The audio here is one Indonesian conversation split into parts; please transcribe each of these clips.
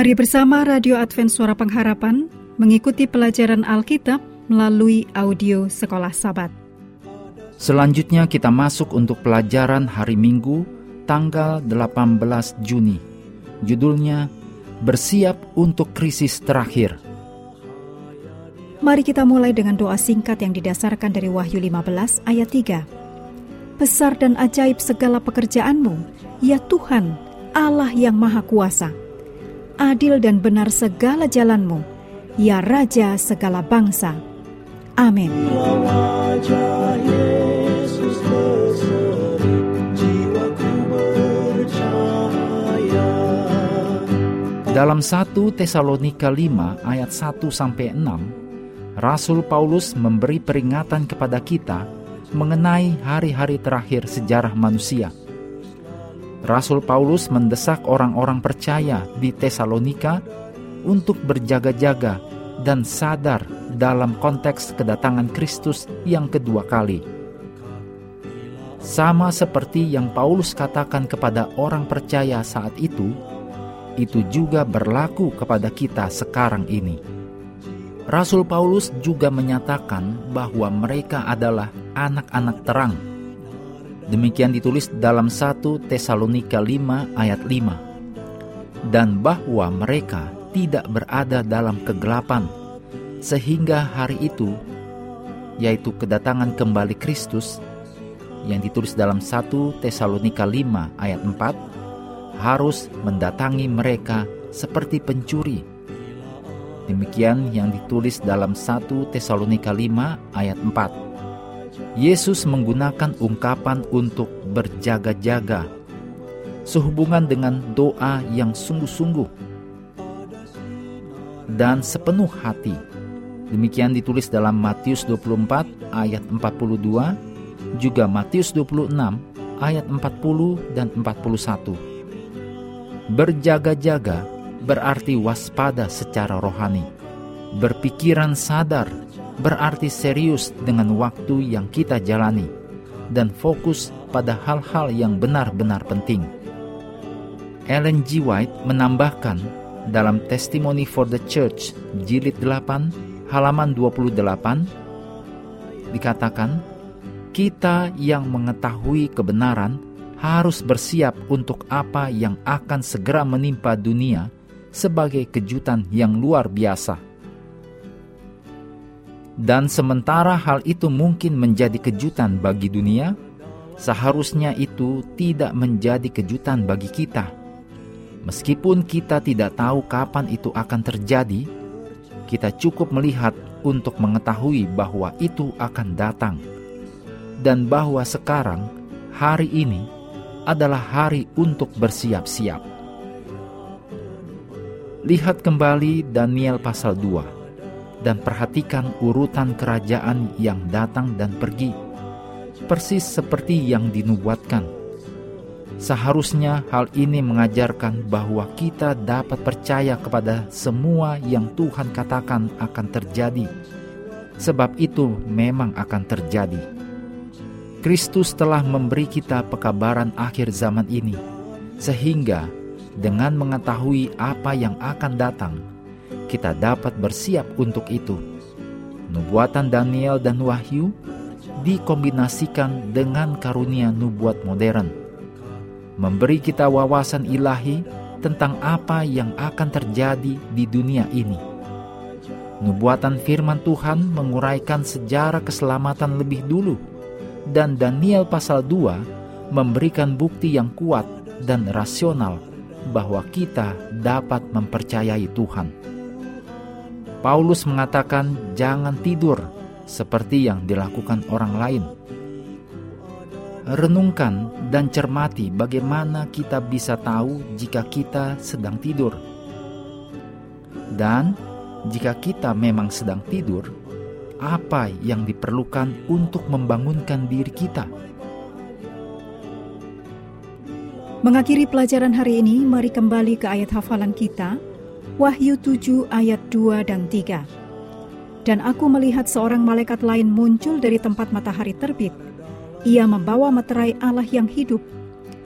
Mari bersama Radio Advent Suara Pengharapan mengikuti pelajaran Alkitab melalui audio Sekolah Sabat. Selanjutnya kita masuk untuk pelajaran hari Minggu tanggal 18 Juni. Judulnya Bersiap untuk Krisis Terakhir. Mari kita mulai dengan doa singkat yang didasarkan dari Wahyu 15 ayat 3. Besar dan ajaib segala pekerjaanmu, ya Tuhan, Allah yang Maha Kuasa. Adil dan benar segala jalanmu, ya Raja segala bangsa. Amin. Dalam 1 Tesalonika 5 ayat 1 sampai 6, Rasul Paulus memberi peringatan kepada kita mengenai hari-hari terakhir sejarah manusia. Rasul Paulus mendesak orang-orang percaya di Tesalonika untuk berjaga-jaga dan sadar dalam konteks kedatangan Kristus yang kedua kali. Sama seperti yang Paulus katakan kepada orang percaya saat itu, itu juga berlaku kepada kita sekarang ini. Rasul Paulus juga menyatakan bahwa mereka adalah anak-anak terang. Demikian ditulis dalam 1 Tesalonika 5 ayat 5. Dan bahwa mereka tidak berada dalam kegelapan, sehingga hari itu, yaitu kedatangan kembali Kristus, yang ditulis dalam 1 Tesalonika 5 ayat 4, harus mendatangi mereka seperti pencuri. Demikian yang ditulis dalam 1 Tesalonika 5 ayat 4. Yesus menggunakan ungkapan untuk berjaga-jaga sehubungan dengan doa yang sungguh-sungguh dan sepenuh hati. Demikian ditulis dalam Matius 24 ayat 42, juga Matius 26 ayat 40 dan 41. Berjaga-jaga berarti waspada secara rohani. Berpikiran sadar berarti serius dengan waktu yang kita jalani dan fokus pada hal-hal yang benar-benar penting. Ellen G. White menambahkan dalam Testimony for the Church jilid 8 halaman 28 dikatakan kita yang mengetahui kebenaran harus bersiap untuk apa yang akan segera menimpa dunia sebagai kejutan yang luar biasa. Dan sementara hal itu mungkin menjadi kejutan bagi dunia, seharusnya itu tidak menjadi kejutan bagi kita. Meskipun kita tidak tahu kapan itu akan terjadi, kita cukup melihat untuk mengetahui bahwa itu akan datang, dan bahwa sekarang, hari ini, adalah hari untuk bersiap-siap. Lihat kembali Daniel pasal 2 dan perhatikan urutan kerajaan yang datang dan pergi, persis seperti yang dinubuatkan. Seharusnya hal ini mengajarkan bahwa kita dapat percaya kepada semua yang Tuhan katakan akan terjadi, sebab itu memang akan terjadi. Kristus telah memberi kita pekabaran akhir zaman ini, sehingga dengan mengetahui apa yang akan datang, kita dapat bersiap untuk itu. Nubuatan Daniel dan Wahyu dikombinasikan dengan karunia nubuat modern, memberi kita wawasan ilahi tentang apa yang akan terjadi di dunia ini. Nubuatan firman Tuhan menguraikan sejarah keselamatan lebih dulu dan Daniel pasal 2 memberikan bukti yang kuat dan rasional bahwa kita dapat mempercayai Tuhan. Paulus mengatakan jangan tidur seperti yang dilakukan orang lain. Renungkan dan cermati bagaimana kita bisa tahu jika kita sedang tidur. Dan jika kita memang sedang tidur, apa yang diperlukan untuk membangunkan diri kita. Mengakhiri pelajaran hari ini, mari kembali ke ayat hafalan kita, Wahyu 7 ayat 2 dan 3. Dan aku melihat seorang malaikat lain muncul dari tempat matahari terbit. Ia membawa materai Allah yang hidup,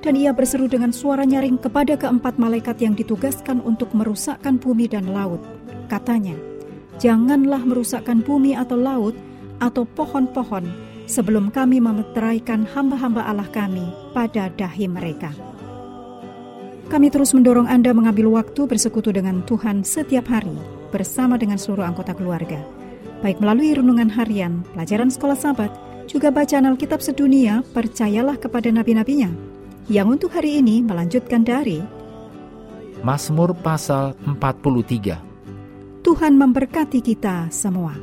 Dan ia berseru dengan suara nyaring kepada keempat malaikat yang ditugaskan untuk merusakkan bumi dan laut. Katanya, Janganlah merusakkan bumi atau laut atau pohon-pohon sebelum kami memeteraikan hamba-hamba Allah kami pada dahi mereka. Kami terus mendorong Anda mengambil waktu bersekutu dengan Tuhan setiap hari bersama dengan seluruh anggota keluarga. Baik melalui renungan harian, pelajaran sekolah sahabat, juga bacaan Alkitab sedunia, percayalah kepada nabi-nabinya. Yang untuk hari ini melanjutkan dari Mazmur pasal 43. Tuhan memberkati kita semua.